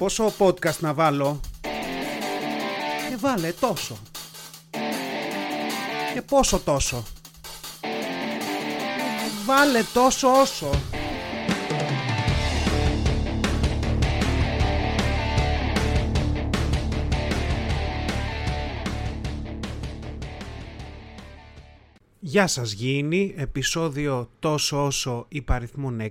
Πόσο podcast να βάλω; Και βάλε τόσο. Και πόσο τόσο. Βάλε τόσο όσο. Γεια σας Γίνει, επεισόδιο τόσο όσο υπαριθμούν 6.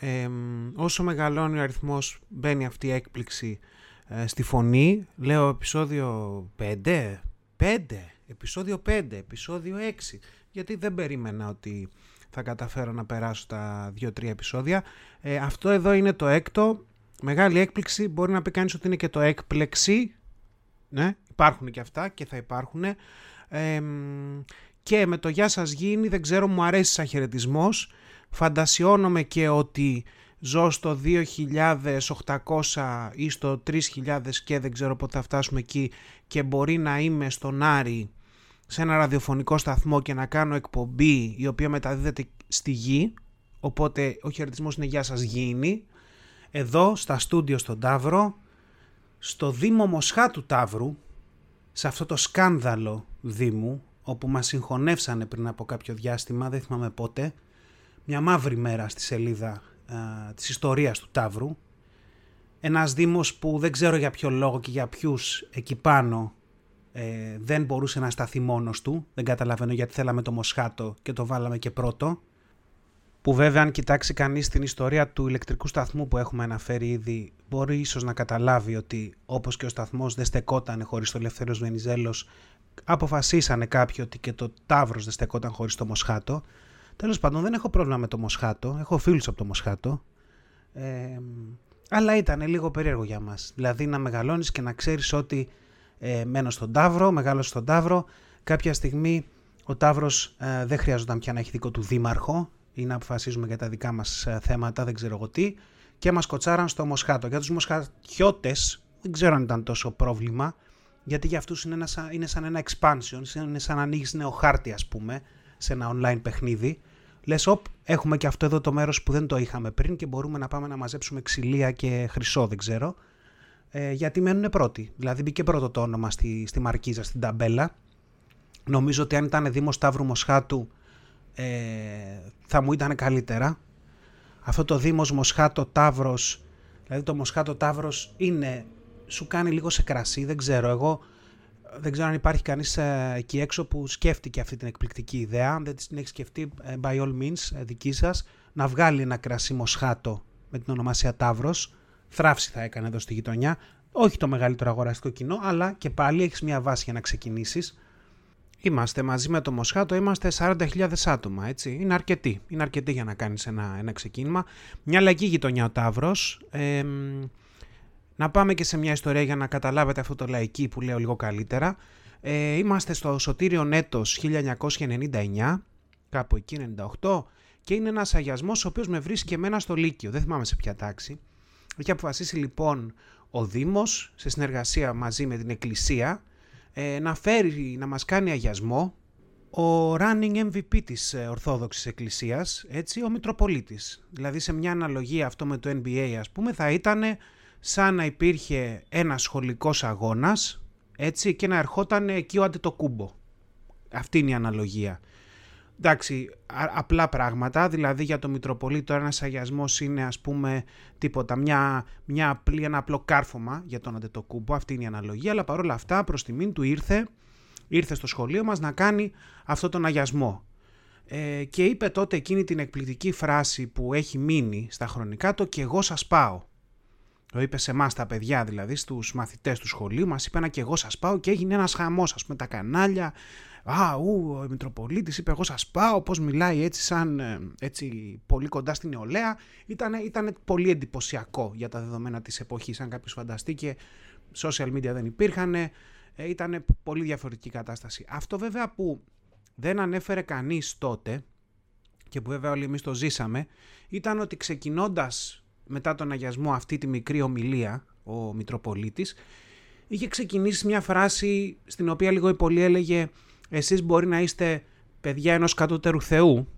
Ε, όσο μεγαλώνει ο αριθμός μπαίνει αυτή η έκπληξη ε, στη φωνή. Λέω επεισόδιο 5, 5, επεισόδιο 5, επεισόδιο 6. Γιατί δεν περίμενα ότι θα καταφέρω να περάσω τα 2-3 επεισόδια. Ε, αυτό εδώ είναι το έκτο. Μεγάλη έκπληξη. Μπορεί να πει κανείς ότι είναι και το έκπλεξη. Ναι, υπάρχουν και αυτά και θα υπάρχουν. Ε, και με το «Γεια σας γίνει» δεν ξέρω μου αρέσει σαν χαιρετισμός. Φαντασιώνομαι και ότι ζω στο 2800 ή στο 3000 και δεν ξέρω πότε θα φτάσουμε εκεί και μπορεί να είμαι στον Άρη σε ένα ραδιοφωνικό σταθμό και να κάνω εκπομπή η οποία μεταδίδεται στη γη οπότε ο χαιρετισμός είναι «Γεια σας γίνει» εδώ στα στούντιο στον Ταύρο στο Δήμο Μοσχάτου Ταύρου σε αυτό το σκάνδαλο Δήμου όπου μας συγχωνεύσανε πριν από κάποιο διάστημα, δεν θυμάμαι πότε, μια μαύρη μέρα στη σελίδα α, της ιστορίας του Ταύρου. Ένας δήμος που δεν ξέρω για ποιο λόγο και για ποιους εκεί πάνω ε, δεν μπορούσε να σταθεί μόνος του. Δεν καταλαβαίνω γιατί θέλαμε το Μοσχάτο και το βάλαμε και πρώτο. Που βέβαια αν κοιτάξει κανείς την ιστορία του ηλεκτρικού σταθμού που έχουμε αναφέρει ήδη μπορεί ίσως να καταλάβει ότι όπως και ο σταθμός δεν στεκόταν χωρίς το Ελευθέριος Βενιζέλος αποφασίσανε κάποιοι ότι και το Ταύρος δεν στεκόταν χωρίς το Μοσχάτο. Τέλος πάντων δεν έχω πρόβλημα με το Μοσχάτο, έχω φίλους από το Μοσχάτο. Ε, αλλά ήταν λίγο περίεργο για μας. Δηλαδή να μεγαλώνεις και να ξέρεις ότι ε, μένω στον Ταύρο, μεγάλο στον Ταύρο. Κάποια στιγμή ο Ταύρος ε, δεν χρειαζόταν πια να έχει δικό του δήμαρχο ή να αποφασίζουμε για τα δικά μας ε, θέματα, δεν ξέρω εγώ τι. Και μας κοτσάραν στο Μοσχάτο. Για τους Μοσχατιώτες δεν ξέρω αν ήταν τόσο πρόβλημα γιατί για αυτούς είναι, ένα, είναι σαν ένα expansion, είναι σαν να ανοίγεις νέο χάρτη ας πούμε, σε ένα online παιχνίδι. Λες, οπ, έχουμε και αυτό εδώ το μέρος που δεν το είχαμε πριν και μπορούμε να πάμε να μαζέψουμε ξυλία και χρυσό, δεν ξέρω. Ε, γιατί μένουν πρώτοι. Δηλαδή μπήκε πρώτο το όνομα στη, στη Μαρκίζα, στην ταμπέλα. Νομίζω ότι αν ήταν Δήμος Σταύρου Μοσχάτου ε, θα μου ήταν καλύτερα. Αυτό το Δήμος Μοσχάτο Ταύρος, δηλαδή το Μοσχάτο Ταύρος είναι σου κάνει λίγο σε κρασί, δεν ξέρω. Εγώ δεν ξέρω αν υπάρχει κανείς ε, εκεί έξω που σκέφτηκε αυτή την εκπληκτική ιδέα. Αν δεν την έχει σκεφτεί, ε, by all means, ε, δική σας, να βγάλει ένα κρασί μοσχάτο με την ονομασία Ταύρος. Θράψη θα έκανε εδώ στη γειτονιά. Όχι το μεγαλύτερο αγοραστικό κοινό, αλλά και πάλι έχεις μια βάση για να ξεκινήσεις. Είμαστε μαζί με το Μοσχάτο, είμαστε 40.000 άτομα, έτσι. Είναι αρκετοί. Είναι αρκετοί για να κάνεις ένα, ένα ξεκίνημα. Μια λαϊκή γειτονιά ο Ταύρος. Ε, να πάμε και σε μια ιστορία για να καταλάβετε αυτό το λαϊκή που λέω λίγο καλύτερα. Ε, είμαστε στο Σωτήριο έτος 1999, κάπου εκεί 98, και είναι ένας αγιασμός ο οποίος με βρίσκει εμένα στο Λύκειο, δεν θυμάμαι σε ποια τάξη. Έχει αποφασίσει λοιπόν ο Δήμος, σε συνεργασία μαζί με την Εκκλησία, ε, να φέρει, να μας κάνει αγιασμό ο running MVP της ε, Ορθόδοξης Εκκλησίας, έτσι, ο Μητροπολίτης. Δηλαδή σε μια αναλογία αυτό με το NBA ας πούμε θα ήταν σαν να υπήρχε ένα σχολικός αγώνας έτσι και να ερχόταν εκεί ο αντιτοκούμπο. Αυτή είναι η αναλογία. Εντάξει, απλά πράγματα, δηλαδή για το Μητροπολίτο ένας αγιασμός είναι ας πούμε τίποτα, μια, μια απλή, ένα απλό κάρφωμα για τον αντιτοκούμπο, αυτή είναι η αναλογία, αλλά παρόλα αυτά προς τιμήν του ήρθε, ήρθε στο σχολείο μας να κάνει αυτό τον αγιασμό. Ε, και είπε τότε εκείνη την εκπληκτική φράση που έχει μείνει στα χρονικά το «και εγώ σας πάω». Το είπε σε εμάς τα παιδιά, δηλαδή στους μαθητές του σχολείου, μας είπε ένα και εγώ σας πάω και έγινε ένας χαμός, ας πούμε, τα κανάλια. Α, ου, ο Μητροπολίτης είπε: Εγώ σας πάω. Πώς μιλάει έτσι, σαν ε, έτσι, πολύ κοντά στην νεολαία. Ήταν, ήταν πολύ εντυπωσιακό για τα δεδομένα της εποχής. Αν κάποιος φανταστεί και social media δεν υπήρχαν, ε, ήταν πολύ διαφορετική κατάσταση. Αυτό βέβαια που δεν ανέφερε κανείς τότε και που βέβαια όλοι εμείς το ζήσαμε, ήταν ότι ξεκινώντας μετά τον αγιασμό αυτή τη μικρή ομιλία, ο Μητροπολίτης, είχε ξεκινήσει μια φράση στην οποία λίγο ή πολύ έλεγε «Εσείς μπορεί να είστε παιδιά ενός κατώτερου Θεού,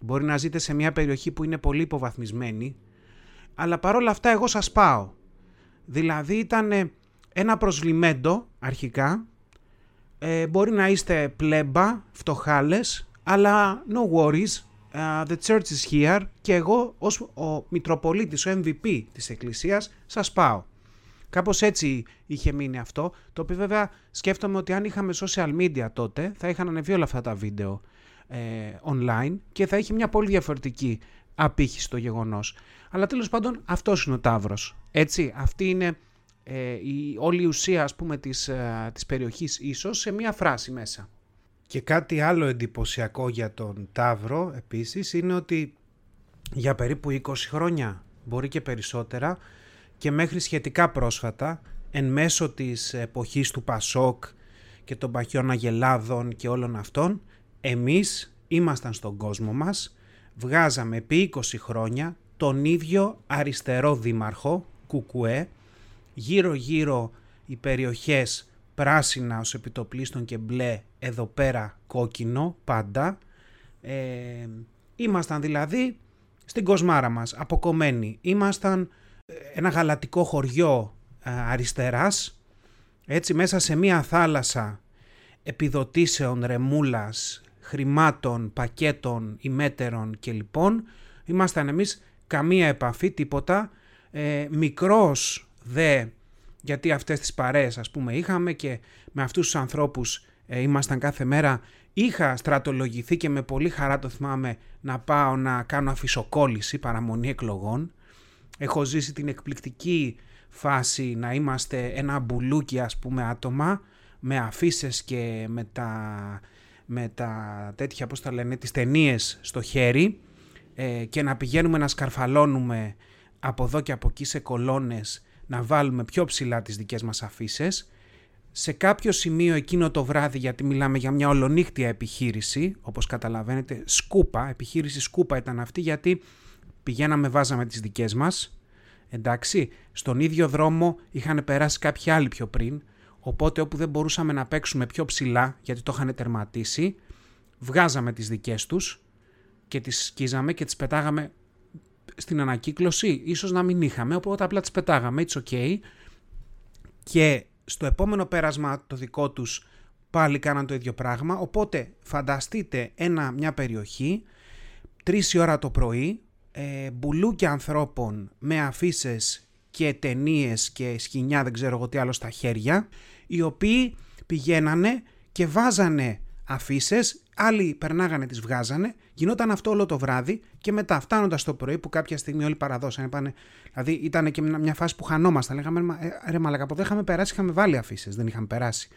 μπορεί να ζείτε σε μια περιοχή που είναι πολύ υποβαθμισμένη, αλλά παρόλα αυτά εγώ σας πάω». Δηλαδή ήταν ένα προσλιμέντο αρχικά, ε, μπορεί να είστε πλέμπα, φτωχάλες, αλλά no worries, uh, the church is here και εγώ ως ο Μητροπολίτης, ο MVP της Εκκλησίας σας πάω. Κάπως έτσι είχε μείνει αυτό, το οποίο βέβαια σκέφτομαι ότι αν είχαμε social media τότε θα είχαν ανεβεί όλα αυτά τα βίντεο ε, online και θα είχε μια πολύ διαφορετική απήχηση το γεγονός. Αλλά τέλος πάντων αυτός είναι ο Ταύρος. Έτσι, αυτή είναι ε, η, όλη η ουσία ας πούμε της, ε, της περιοχής ίσως σε μια φράση μέσα. Και κάτι άλλο εντυπωσιακό για τον Ταύρο επίσης είναι ότι για περίπου 20 χρόνια, μπορεί και περισσότερα, και μέχρι σχετικά πρόσφατα, εν μέσω της εποχής του Πασόκ και των Παχιών Αγελάδων και όλων αυτών, εμείς ήμασταν στον κόσμο μας, βγάζαμε επί 20 χρόνια τον ίδιο αριστερό δήμαρχο, Κουκουέ, γύρω-γύρω οι περιοχές πράσινα ως επιτοπλίστων και μπλε, εδώ πέρα κόκκινο πάντα. Ε, ήμασταν δηλαδή στην κοσμάρα μας, αποκομμένοι. Ήμασταν ε, ένα γαλατικό χωριό ε, αριστεράς, έτσι μέσα σε μία θάλασσα επιδοτήσεων, ρεμούλας, χρημάτων, πακέτων, ημέτερων και λοιπόν. Ήμασταν εμείς καμία επαφή, τίποτα. Ε, μικρός δε γιατί αυτές τις παρέες ας πούμε είχαμε και με αυτούς τους ανθρώπους ε, ήμασταν κάθε μέρα. Είχα στρατολογηθεί και με πολύ χαρά το θυμάμαι να πάω να κάνω αφισοκόλληση, παραμονή εκλογών. Έχω ζήσει την εκπληκτική φάση να είμαστε ένα μπουλούκι ας πούμε άτομα με αφήσει και με τα, με τα τέτοια πώς τα λένε τις ταινίες στο χέρι ε, και να πηγαίνουμε να σκαρφαλώνουμε από εδώ και από εκεί σε κολόνες να βάλουμε πιο ψηλά τις δικές μας αφήσει. Σε κάποιο σημείο εκείνο το βράδυ, γιατί μιλάμε για μια ολονύχτια επιχείρηση, όπως καταλαβαίνετε, σκούπα, επιχείρηση σκούπα ήταν αυτή, γιατί πηγαίναμε, βάζαμε τις δικές μας, εντάξει, στον ίδιο δρόμο είχαν περάσει κάποιοι άλλοι πιο πριν, οπότε όπου δεν μπορούσαμε να παίξουμε πιο ψηλά, γιατί το είχαν τερματίσει, βγάζαμε τις δικές τους και τις σκίζαμε και τις πετάγαμε στην ανακύκλωση ίσως να μην είχαμε, οπότε απλά τις πετάγαμε, it's okay. Και στο επόμενο πέρασμα το δικό τους πάλι κάναν το ίδιο πράγμα, οπότε φανταστείτε ένα, μια περιοχή, τρεις η ώρα το πρωί, ε, μπουλούκια ανθρώπων με αφήσει και ταινίες και σκηνιά δεν ξέρω εγώ τι άλλο στα χέρια, οι οποίοι πηγαίνανε και βάζανε αφήσει, άλλοι περνάγανε, τις βγάζανε, γινόταν αυτό όλο το βράδυ και μετά φτάνοντας το πρωί που κάποια στιγμή όλοι παραδώσανε, πάνε, δηλαδή ήταν και μια φάση που χανόμασταν, λέγαμε ε, ρε μαλακα, από δεν είχαμε περάσει, είχαμε βάλει αφήσεις, δεν είχαμε περάσει.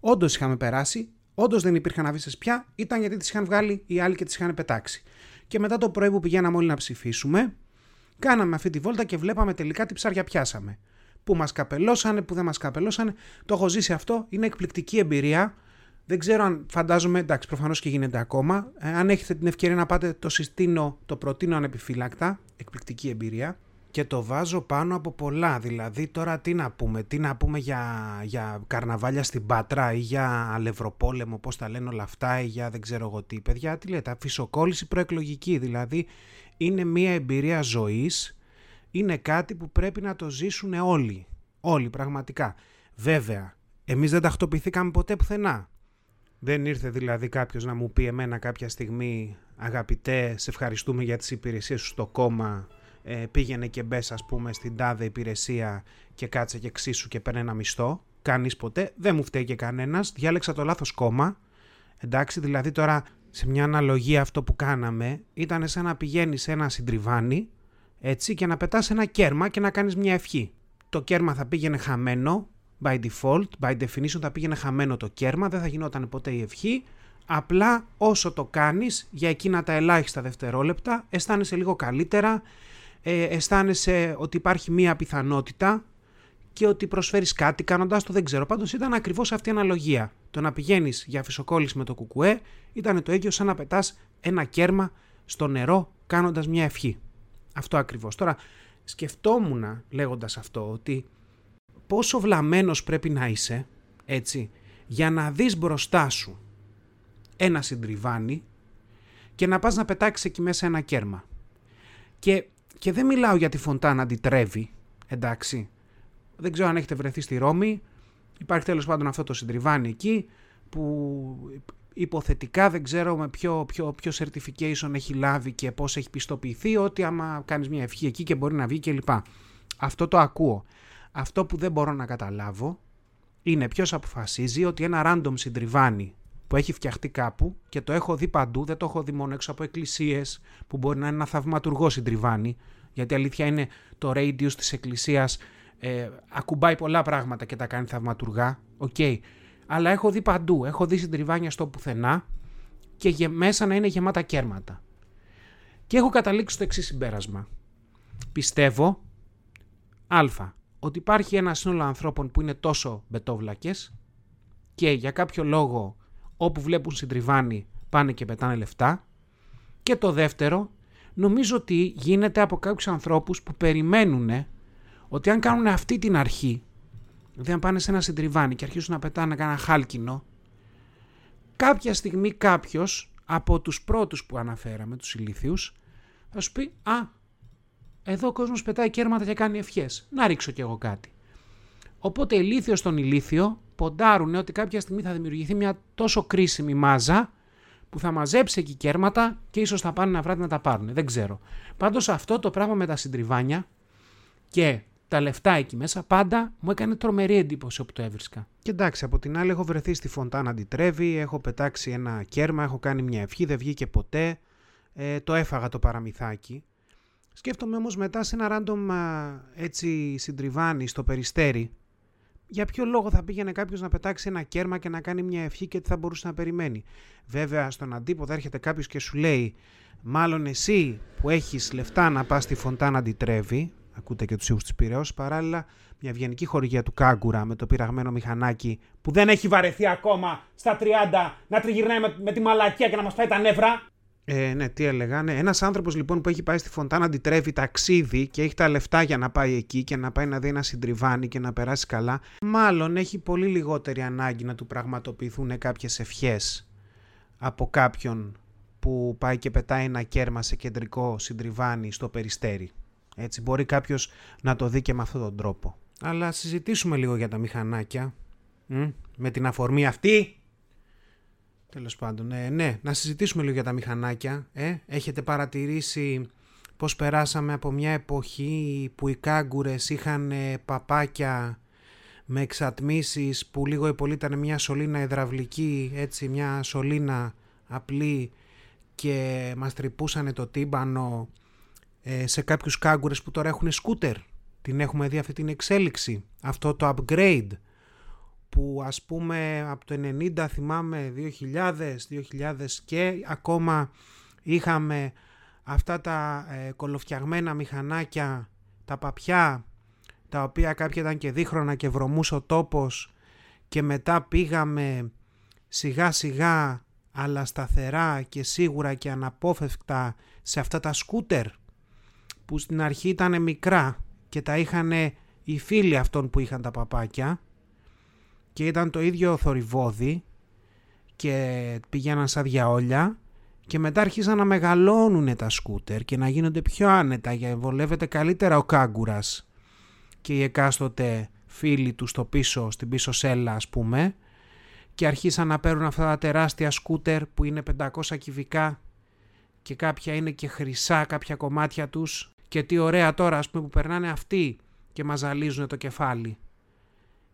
Όντως είχαμε περάσει, όντως δεν υπήρχαν αφήσεις πια, ήταν γιατί τις είχαν βγάλει οι άλλοι και τις είχαν πετάξει. Και μετά το πρωί που πηγαίναμε όλοι να ψηφίσουμε, κάναμε αυτή τη βόλτα και βλέπαμε τελικά τι ψάρια πιάσαμε. Που μας καπελώσανε, που δεν μας καπελώσανε. Το έχω ζήσει αυτό, είναι εκπληκτική εμπειρία. Δεν ξέρω αν φαντάζομαι, εντάξει, προφανώς και γίνεται ακόμα. Ε, αν έχετε την ευκαιρία να πάτε, το συστήνω, το προτείνω ανεπιφύλακτα. Εκπληκτική εμπειρία. Και το βάζω πάνω από πολλά. Δηλαδή, τώρα τι να πούμε, τι να πούμε για, για καρναβάλια στην Πάτρα ή για αλευροπόλεμο, πώς τα λένε όλα αυτά, ή για δεν ξέρω εγώ τι. Παιδιά, τι λέτε, φυσοκόλληση προεκλογική. Δηλαδή, είναι μια εμπειρία ζωής. Είναι κάτι που πρέπει να το ζήσουν όλοι. Όλοι, πραγματικά. Βέβαια, εμείς δεν τακτοποιηθήκαμε ποτέ πουθενά. Δεν ήρθε δηλαδή κάποιος να μου πει εμένα κάποια στιγμή αγαπητέ σε ευχαριστούμε για τις υπηρεσίες σου στο κόμμα ε, πήγαινε και μπες ας πούμε στην τάδε υπηρεσία και κάτσε και εξίσου και παίρνει ένα μισθό. Κανείς ποτέ, δεν μου φταίει και κανένας, διάλεξα το λάθος κόμμα. Εντάξει, δηλαδή τώρα σε μια αναλογία αυτό που κάναμε ήταν σαν να πηγαίνεις σε ένα συντριβάνι έτσι και να πετάς ένα κέρμα και να κάνεις μια ευχή. Το κέρμα θα πήγαινε χαμένο by default, by definition θα πήγαινε χαμένο το κέρμα, δεν θα γινόταν ποτέ η ευχή, απλά όσο το κάνεις για εκείνα τα ελάχιστα δευτερόλεπτα αισθάνεσαι λίγο καλύτερα, ε, αισθάνεσαι ότι υπάρχει μία πιθανότητα και ότι προσφέρεις κάτι κάνοντας το δεν ξέρω. Πάντως ήταν ακριβώς αυτή η αναλογία. Το να πηγαίνεις για φυσοκόλληση με το κουκουέ ήταν το ίδιο σαν να πετάς ένα κέρμα στο νερό κάνοντας μια ευχή. Αυτό ακριβώς. Τώρα σκεφτόμουν λέγοντας αυτό ότι πόσο βλαμμένος πρέπει να είσαι, έτσι, για να δεις μπροστά σου ένα συντριβάνι και να πας να πετάξεις εκεί μέσα ένα κέρμα. Και, και δεν μιλάω για τη φωντάνα αντιτρέβει, εντάξει. δεν ξέρω αν έχετε βρεθεί στη Ρώμη. Υπάρχει τέλος πάντων αυτό το συντριβάνι εκεί που υποθετικά δεν ξέρω με ποιο, ποιο, ποιο certification έχει λάβει και πώς έχει πιστοποιηθεί ότι άμα κάνεις μια ευχή εκεί και μπορεί να βγει κλπ. Αυτό το ακούω. Αυτό που δεν μπορώ να καταλάβω είναι ποιος αποφασίζει ότι ένα random συντριβάνι που έχει φτιαχτεί κάπου και το έχω δει παντού, δεν το έχω δει μόνο έξω από εκκλησίες που μπορεί να είναι ένα θαυματουργό συντριβάνι, γιατί αλήθεια είναι το radius της εκκλησίας ε, ακουμπάει πολλά πράγματα και τα κάνει θαυματουργά. Οκ. Okay. Αλλά έχω δει παντού. Έχω δει συντριβάνια στο πουθενά και μέσα να είναι γεμάτα κέρματα. Και έχω καταλήξει στο εξής συμπέρασμα. Πιστεύω, α, ότι υπάρχει ένα σύνολο ανθρώπων που είναι τόσο μπετόβλακες και για κάποιο λόγο όπου βλέπουν συντριβάνι πάνε και πετάνε λεφτά. Και το δεύτερο, νομίζω ότι γίνεται από κάποιους ανθρώπους που περιμένουν ότι αν κάνουν αυτή την αρχή, δηλαδή αν πάνε σε ένα συντριβάνι και αρχίσουν να πετάνε ένα χάλκινο, κάποια στιγμή κάποιος από τους πρώτους που αναφέραμε, τους ηλίθιους, θα σου πει «Α, εδώ ο κόσμος πετάει κέρματα και κάνει ευχές, να ρίξω κι εγώ κάτι». Οπότε ηλίθιο στον ηλίθιο ποντάρουν ότι κάποια στιγμή θα δημιουργηθεί μια τόσο κρίσιμη μάζα που θα μαζέψει εκεί κέρματα και ίσως θα πάνε ένα βράδυ να τα πάρουν. Δεν ξέρω. Πάντως αυτό το πράγμα με τα συντριβάνια και τα λεφτά εκεί μέσα πάντα μου έκανε τρομερή εντύπωση όπου το έβρισκα. Και εντάξει, από την άλλη έχω βρεθεί στη Φοντάνα Αντιτρέβη, έχω πετάξει ένα κέρμα, έχω κάνει μια ευχή, δεν βγήκε ποτέ. Ε, το έφαγα το παραμυθάκι. Σκέφτομαι όμως μετά σε ένα random έτσι συντριβάνι στο περιστέρι για ποιο λόγο θα πήγαινε κάποιος να πετάξει ένα κέρμα και να κάνει μια ευχή και τι θα μπορούσε να περιμένει. Βέβαια, στον αντίποδα έρχεται κάποιος και σου λέει, Μάλλον εσύ που έχεις λεφτά να πας στη Φοντάνα αντιτρέβει, ακούτε και τους ήχους της Πυραιός, παράλληλα μια ευγενική χορηγία του Κάγκουρα με το πειραγμένο μηχανάκι που δεν έχει βαρεθεί ακόμα στα 30 να τριγυρνάει με, με τη μαλακία και να μας πάει τα νεύρα. Ε, ναι, τι έλεγα. Ναι. Ένας άνθρωπος λοιπόν που έχει πάει στη Φοντάνα αντιτρέβει ταξίδι και έχει τα λεφτά για να πάει εκεί και να πάει να δει ένα συντριβάνι και να περάσει καλά, μάλλον έχει πολύ λιγότερη ανάγκη να του πραγματοποιηθούν κάποιες ευχές από κάποιον που πάει και πετάει ένα κέρμα σε κεντρικό συντριβάνι στο περιστέρι. Έτσι, μπορεί κάποιος να το δει και με αυτόν τον τρόπο. Αλλά συζητήσουμε λίγο για τα μηχανάκια. με την αφορμή αυτή Τέλος πάντων, ε, ναι, να συζητήσουμε λίγο για τα μηχανάκια. Ε. Έχετε παρατηρήσει πως περάσαμε από μια εποχή που οι κάγκουρες είχαν ε, παπάκια με εξατμίσεις που λίγο ή πολύ ήταν μια σωλήνα υδραυλική, έτσι μια σωλήνα απλή και μας τρυπούσαν το τύμπανο ε, σε κάποιους κάγκουρες που τώρα έχουν σκούτερ. Την έχουμε δει αυτή την εξέλιξη, αυτό το upgrade που ας πούμε από το 90 θυμάμαι 2000, 2000 και ακόμα είχαμε αυτά τα ε, κολοφτιαγμένα μηχανάκια, τα παπιά, τα οποία κάποια ήταν και δίχρονα και βρωμούσε ο τόπος και μετά πήγαμε σιγά σιγά αλλά σταθερά και σίγουρα και αναπόφευκτα σε αυτά τα σκούτερ που στην αρχή ήταν μικρά και τα είχαν οι φίλοι αυτών που είχαν τα παπάκια και ήταν το ίδιο θορυβόδι και πηγαίναν σαν διαόλια και μετά άρχισαν να μεγαλώνουν τα σκούτερ και να γίνονται πιο άνετα για βολεύεται καλύτερα ο κάγκουρας και οι εκάστοτε φίλοι τους στο πίσω, στην πίσω σέλα ας πούμε και αρχίσαν να παίρνουν αυτά τα τεράστια σκούτερ που είναι 500 κυβικά και κάποια είναι και χρυσά κάποια κομμάτια τους και τι ωραία τώρα ας πούμε που περνάνε αυτοί και μας ζαλίζουν το κεφάλι.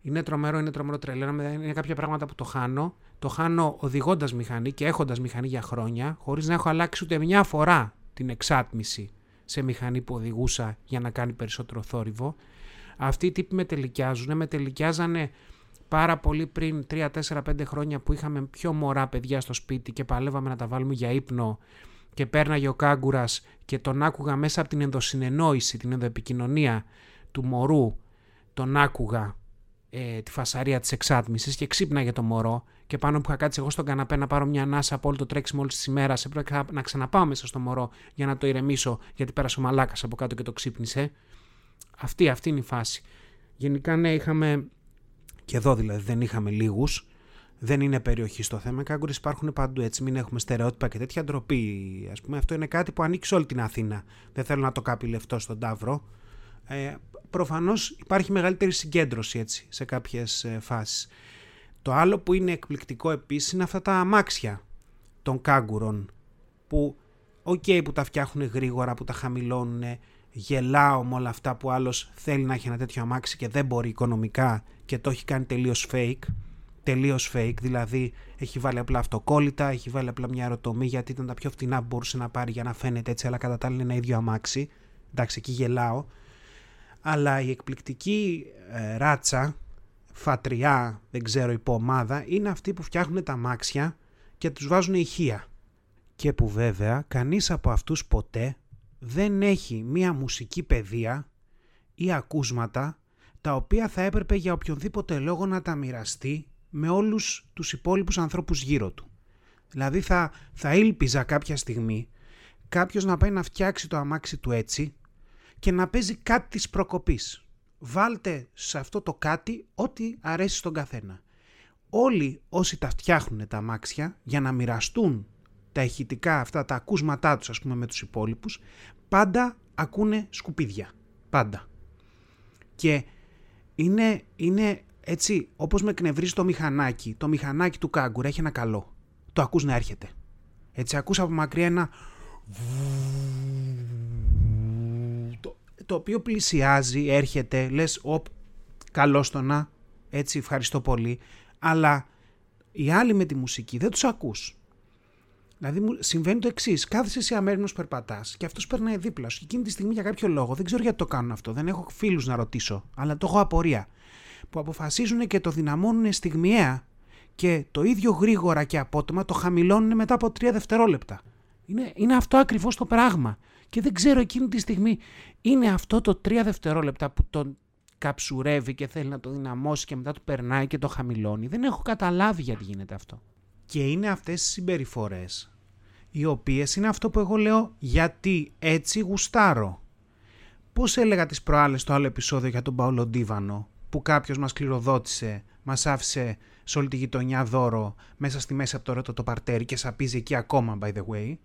Είναι τρομερό, είναι τρομερό τρελό. Είναι κάποια πράγματα που το χάνω. Το χάνω οδηγώντας μηχανή και έχοντας μηχανή για χρόνια, χωρίς να έχω αλλάξει ούτε μια φορά την εξάτμιση σε μηχανή που οδηγούσα για να κάνει περισσότερο θόρυβο. Αυτοί οι τύποι με τελικιάζουν. Με τελικιάζανε πάρα πολύ πριν 3, 4, 5 χρόνια που είχαμε πιο μωρά παιδιά στο σπίτι και παλεύαμε να τα βάλουμε για ύπνο και πέρναγε ο κάγκουρας και τον άκουγα μέσα από την ενδοσυνεννόηση, την ενδοεπικοινωνία του μωρού. Τον άκουγα ε, τη φασαρία της εξάτμισης και ξύπναγε το μωρό. Και πάνω που είχα κάτσει εγώ στον καναπέ να πάρω μια ανάσα από όλο το τρέξιμο όλης της ημέρας, έπρεπε να ξαναπάω μέσα στο μωρό για να το ηρεμήσω, γιατί πέρασε ο μαλάκας από κάτω και το ξύπνησε. Αυτή, αυτή είναι η φάση. Γενικά, ναι, είχαμε. Και εδώ δηλαδή δεν είχαμε λίγους. Δεν είναι περιοχή στο θέμα. Κάγκουρες υπάρχουν παντού έτσι. Μην έχουμε στερεότυπα και τέτοια ντροπή. Α πούμε, αυτό είναι κάτι που ανήκει σε όλη την Αθήνα. Δεν θέλω να το κάπει λεφτό στον Ταύρο. Ε, προφανώς υπάρχει μεγαλύτερη συγκέντρωση έτσι σε κάποιες ε, φάσεις. Το άλλο που είναι εκπληκτικό επίσης είναι αυτά τα αμάξια των κάγκουρων που οκ που τα φτιάχνουν γρήγορα, που τα χαμηλώνουν, γελάω με όλα αυτά που άλλος θέλει να έχει ένα τέτοιο αμάξι και δεν μπορεί οικονομικά και το έχει κάνει τελείως fake. Τελείως fake, δηλαδή έχει βάλει απλά αυτοκόλλητα, έχει βάλει απλά μια αεροτομή γιατί ήταν τα πιο φτηνά που μπορούσε να πάρει για να φαίνεται έτσι, αλλά κατά τα άλλα είναι ένα ίδιο αμάξι. Εντάξει, εκεί γελάω. Αλλά η εκπληκτική ε, ράτσα, φατριά, δεν ξέρω, υπομάδα, είναι αυτοί που φτιάχνουν τα αμάξια και τους βάζουν ηχεία. Και που βέβαια κανείς από αυτούς ποτέ δεν έχει μία μουσική παιδεία ή ακούσματα τα οποία θα έπρεπε για οποιονδήποτε λόγο να τα μοιραστεί με όλους τους υπόλοιπους ανθρώπους γύρω του. Δηλαδή θα, θα ήλπιζα κάποια στιγμή κάποιος να πάει να φτιάξει το αμάξι του έτσι και να παίζει κάτι της προκοπής. Βάλτε σε αυτό το κάτι ό,τι αρέσει στον καθένα. Όλοι όσοι τα φτιάχνουν τα αμάξια για να μοιραστούν τα ηχητικά αυτά, τα ακούσματά τους ας πούμε με τους υπόλοιπους, πάντα ακούνε σκουπίδια. Πάντα. Και είναι, είναι έτσι όπως με εκνευρίζει το μηχανάκι. Το μηχανάκι του κάγκουρα έχει ένα καλό. Το ακούς να έρχεται. Έτσι ακούς από μακριά ένα το, το οποίο πλησιάζει, έρχεται, λες οπ, καλώς το να, έτσι ευχαριστώ πολύ. Αλλά οι άλλοι με τη μουσική δεν τους ακούς. Δηλαδή μου συμβαίνει το εξής. Κάθεσαι σε αμέριμνο περπατάς και αυτός περνάει δίπλα σου. Και εκείνη τη στιγμή για κάποιο λόγο, δεν ξέρω γιατί το κάνουν αυτό, δεν έχω φίλους να ρωτήσω, αλλά το έχω απορία. Που αποφασίζουν και το δυναμώνουν στιγμιαία και το ίδιο γρήγορα και απότομα το χαμηλώνουν μετά από τρία δευτερόλεπτα. Είναι, είναι αυτό ακριβώς το πράγμα. Και δεν ξέρω εκείνη τη στιγμή είναι αυτό το τρία δευτερόλεπτα που τον καψουρεύει και θέλει να το δυναμώσει και μετά του περνάει και το χαμηλώνει. Δεν έχω καταλάβει γιατί γίνεται αυτό. Και είναι αυτές οι συμπεριφορές οι οποίες είναι αυτό που εγώ λέω γιατί έτσι γουστάρω. Πώς έλεγα τις προάλλες στο άλλο επεισόδιο για τον Παόλο Ντίβανο που κάποιος μας κληροδότησε, μας άφησε σε όλη τη γειτονιά δώρο μέσα στη μέση από το ρότο το παρτέρι και σαπίζει εκεί ακόμα by the way.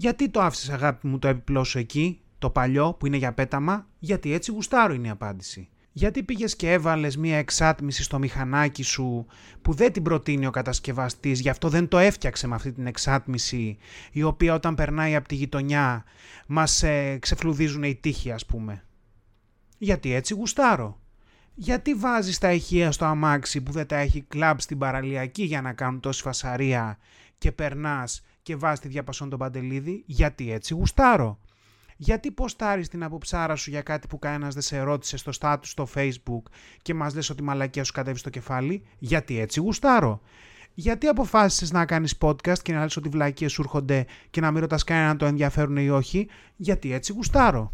Γιατί το άφησες αγάπη μου το επιπλό σου εκεί, το παλιό που είναι για πέταμα, γιατί έτσι γουστάρω είναι η απάντηση γιατί πήγες και έβαλες μία εξάτμιση στο μηχανάκι σου που δεν την προτείνει ο κατασκευαστής, γι' αυτό δεν το έφτιαξε με αυτή την εξάτμιση, η οποία όταν περνάει από τη γειτονιά μας ε, ξεφλουδίζουν οι τείχοι ας πούμε; Γιατί έτσι γουστάρω; Γιατί βάζεις τα ηχεία στο αμάξι που δεν τα έχει κλαμπ στην παραλιακή για να κάνουν τόση φασαρία και περνάς και βάζεις τη διαπασόν τον παντελίδι, γιατί έτσι γουστάρω γιατί ποστάρεις την αποψάρα σου για κάτι που κανένας δεν σε ρώτησε στο status στο facebook και μας λες ότι μαλακία σου κατέβει στο κεφάλι, γιατί έτσι γουστάρω. Γιατί αποφάσισες να κάνεις podcast και να λες ότι βλακίες σου έρχονται και να μην ρωτάς κανέναν το ενδιαφέρουν ή όχι, γιατί έτσι γουστάρω.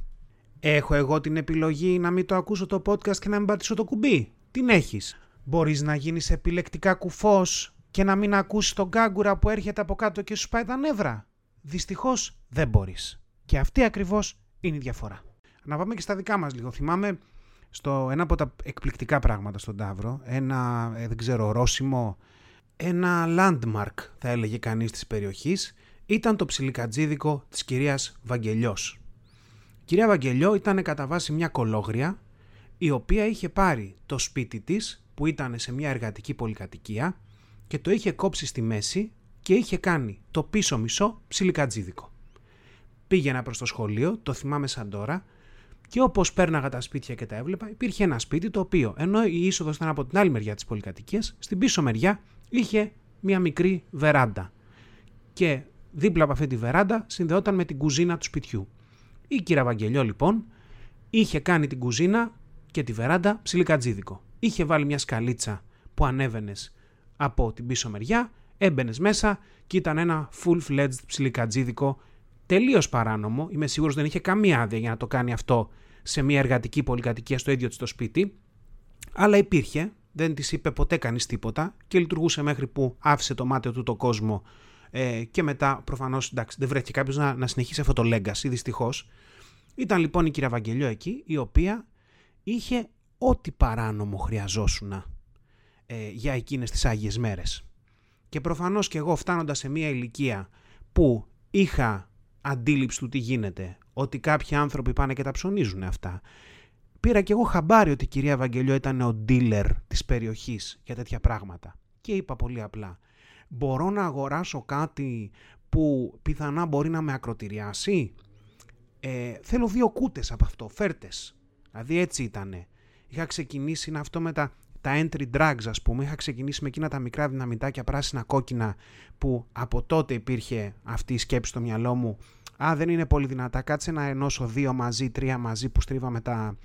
Έχω εγώ την επιλογή να μην το ακούσω το podcast και να μην πατήσω το κουμπί. Την έχεις. Μπορείς να γίνεις επιλεκτικά κουφός και να μην ακούσεις τον κάγκουρα που έρχεται από κάτω και σου πάει τα νεύρα. Δυστυχώς δεν μπορείς. Και αυτή ακριβώς είναι η διαφορά. Να πάμε και στα δικά μας λίγο. Θυμάμαι στο ένα από τα εκπληκτικά πράγματα στον Ταύρο, ένα, ε, δεν ξέρω, ορόσημο, ένα landmark θα έλεγε κανείς της περιοχής, ήταν το ψιλικατζίδικο της κυρίας Βαγγελιός. Η κυρία Βαγγελιό ήταν κατά βάση μια κολόγρια, η οποία είχε πάρει το σπίτι της, που ήταν σε μια εργατική πολυκατοικία, και το είχε κόψει στη μέση και είχε κάνει το πίσω μισό ψιλικατζίδικο πήγαινα προς το σχολείο, το θυμάμαι σαν τώρα, και όπως πέρναγα τα σπίτια και τα έβλεπα, υπήρχε ένα σπίτι το οποίο, ενώ η είσοδος ήταν από την άλλη μεριά της πολυκατοικίας, στην πίσω μεριά είχε μια μικρή βεράντα. Και δίπλα από αυτή τη βεράντα συνδεόταν με την κουζίνα του σπιτιού. Η κυρία Βαγγελιό λοιπόν είχε κάνει την κουζίνα και τη βεράντα ψιλικατζίδικο. Είχε βάλει μια σκαλίτσα που ανέβαινες από την πίσω μεριά, έμπαινες μέσα και ήταν ένα full-fledged ψιλικατζίδικο τελείως παράνομο. Είμαι σίγουρος δεν είχε καμία άδεια για να το κάνει αυτό σε μια εργατική πολυκατοικία στο ίδιο της το σπίτι. Αλλά υπήρχε, δεν της είπε ποτέ κανείς τίποτα και λειτουργούσε μέχρι που άφησε το μάτι του το κόσμο. Ε, και μετά, προφανώς, εντάξει, δεν βρέθηκε κάποιος να, να συνεχίσει αυτό το legacy, δυστυχώς. Ήταν λοιπόν η κυρία Βαγγελιό εκεί, η οποία είχε ό,τι παράνομο χρειαζόσουν ε, για εκείνες τις Άγιες μέρες. Και προφανώς και εγώ φτάνοντας σε μια ηλικία που είχα αντίληψη του τι γίνεται. ότι κάποιοι άνθρωποι πάνε και τα ψωνίζουν αυτά. Πήρα και εγώ χαμπάρι ότι η κυρία Ευαγγελιό ήταν ο dealer της περιοχής για τέτοια πράγματα. Και είπα πολύ απλά, μπορώ να αγοράσω κάτι που πιθανά μπορεί να με ακροτηριάσει; Ε, θέλω δύο κούτες από αυτό, φέρτες. Δηλαδή έτσι ήτανε. Είχα ξεκινήσει να αυτό με τα, τα entry drugs ας πούμε. Είχα ξεκινήσει με εκείνα τα μικρά δυναμητάκια πράσινα κόκκινα που από τότε υπήρχε αυτή η σκέψη στο μυαλό μου. Α, δεν είναι πολύ δυνατά. Κάτσε να ενώσω δύο μαζί, τρία μαζί που στρίβαμε τα,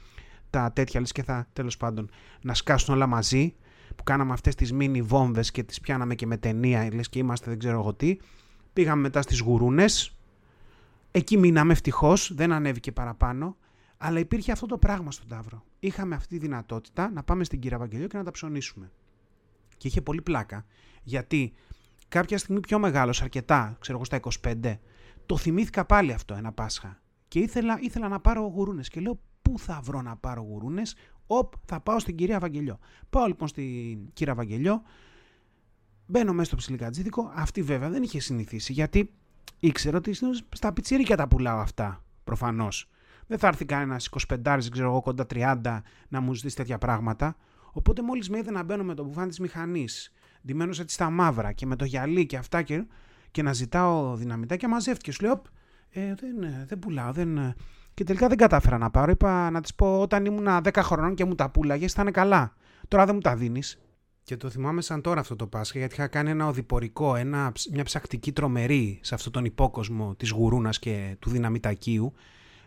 τα τέτοια λες και θα τέλος πάντων να σκάσουν όλα μαζί που κάναμε αυτές τις μίνι βόμβες και τις πιάναμε και με ταινία λες και είμαστε δεν ξέρω εγώ τι πήγαμε μετά στις γουρούνες εκεί μείναμε ευτυχώς, δεν ανέβηκε παραπάνω αλλά υπήρχε αυτό το πράγμα στον Ταύρο είχαμε αυτή τη δυνατότητα να πάμε στην Κύρα Βαγγελιό και να τα ψωνίσουμε και είχε πολύ πλάκα γιατί κάποια στιγμή πιο μεγάλος αρκετά ξέρω εγώ στα 25 το θυμήθηκα πάλι αυτό ένα Πάσχα και ήθελα, ήθελα να πάρω γουρούνες και λέω πού θα βρω να πάρω γουρούνες; Οπ, θα πάω στην κυρία Βαγγελιό. Πάω λοιπόν στην κυρία Βαγγελιό, μπαίνω μέσα στο ψιλικατζίδικο. Αυτή βέβαια δεν είχε συνηθίσει γιατί ήξερε ότι στα πιτσίρικα τα πουλάω αυτά. Προφανώς. Δεν θα έρθει κανένας 25, ξέρω εγώ, κοντά 30 να μου ζητήσει τέτοια πράγματα. Οπότε μόλις με είδε να μπαίνω με το μπουφάν της μηχανής, ντυμένος έτσι στα μαύρα και με το γυαλί και αυτά και, και να ζητάω δυναμητά και μαζεύτηκε. Σου λέω, ε, δεν, δεν πουλάω, δεν, και τελικά δεν κατάφερα να πάρω. Είπα να της πω όταν ήμουν 10 χρονών και μου τα πουλάγες, ήταν καλά. Τώρα δεν μου τα δίνεις. Και το θυμάμαι σαν τώρα αυτό το Πάσχα, γιατί είχα κάνει ένα οδηπορικό, ένα, μια ψακτική τρομερή σε αυτόν τον υπόκοσμο της γουρούνας και του δυναμητακίου.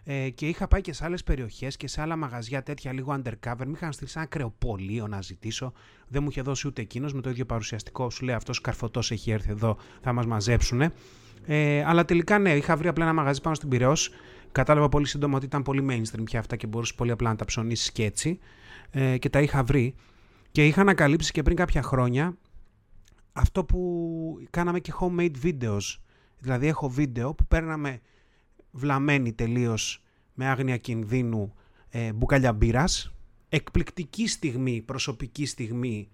Ε, και είχα πάει και σε άλλες περιοχές και σε άλλα μαγαζιά τέτοια λίγο undercover. Με είχαν στείλει σε ένα κρεοπολείο να ζητήσω. Δεν μου είχε δώσει ούτε εκείνος με το ίδιο παρουσιαστικό. Σου λέει αυτός καρφωτό έχει έρθει εδώ, θα μας μαζέψουν. Ε, αλλά τελικά ναι, είχα βρει απλά ένα μαγαζί πάνω στην Πυραιός Κατάλαβα πολύ σύντομα ότι ήταν πολύ mainstream πια αυτά και μπορούσες πολύ απλά να τα ψωνίσεις και έτσι. Ε, και τα είχα βρει. Και είχα ανακαλύψει και πριν κάποια χρόνια αυτό που κάναμε και homemade videos. Δηλαδή έχω βίντεο που παίρναμε βλαμμένη τελείως με άγνοια κινδύνου ε, μπουκάλια μπύρας. Εκπληκτική στιγμή, προσωπική στιγμή,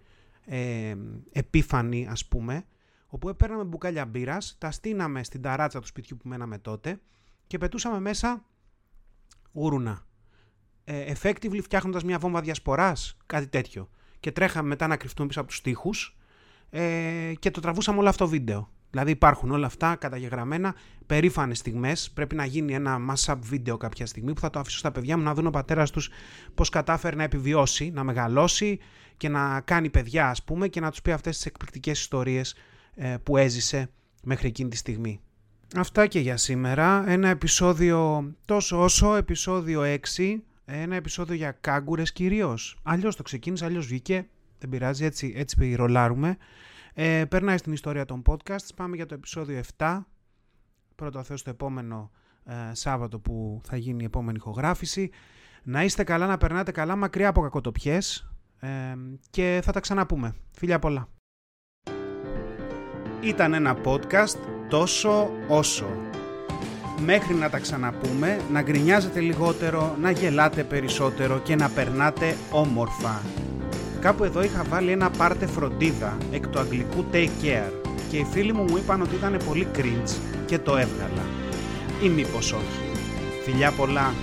ε, επίφανη ας πούμε, όπου παίρναμε μπουκάλια μπύρας, τα στείναμε στην ταράτσα του σπιτιού που μέναμε τότε και πετούσαμε μέσα γουρούνα. Ε, effectively φτιάχνοντας μια βόμβα διασποράς, κάτι τέτοιο. Και τρέχαμε μετά να κρυφτούμε πίσω από τους τοίχους ε, και το τραβούσαμε όλο αυτό βίντεο. Δηλαδή υπάρχουν όλα αυτά καταγεγραμμένα, περήφανες στιγμές. Πρέπει να γίνει ένα mass-up βίντεο κάποια στιγμή που θα το αφήσω στα παιδιά μου να δουν ο πατέρας τους πώς κατάφερε να επιβιώσει, να μεγαλώσει και να κάνει παιδιά, ας πούμε, και να τους πει αυτές τις εκπληκτικές ιστορίες ε, που έζησε μέχρι εκείνη τη στιγμή. Αυτά και για σήμερα. Ένα επεισόδιο τόσο όσο, επεισόδιο 6. Ένα επεισόδιο για κάγκουρες κυρίως. Αλλιώς το ξεκίνησε, αλλιώς βγήκε. Δεν πειράζει, έτσι, έτσι ρολάρουμε. Ε, περνάει στην ιστορία των podcast. Πάμε για το επεισόδιο 7. Πρώτο Θεός στο επόμενο ε, Σάββατο που θα γίνει η επόμενη ηχογράφηση. Να είστε καλά, να περνάτε καλά, μακριά από κακοτοπιές. Ε, και θα τα ξαναπούμε. Φιλιά πολλά. Ήταν ένα podcast τόσο όσο. Μέχρι να τα ξαναπούμε, να γκρινιάζετε λιγότερο, να γελάτε περισσότερο και να περνάτε όμορφα. Κάπου εδώ είχα βάλει ένα πάρτε φροντίδα εκ του αγγλικού take care και οι φίλοι μου μου είπαν ότι ήταν πολύ cringe και το έβγαλα. Ή μήπως όχι. Φιλιά πολλά.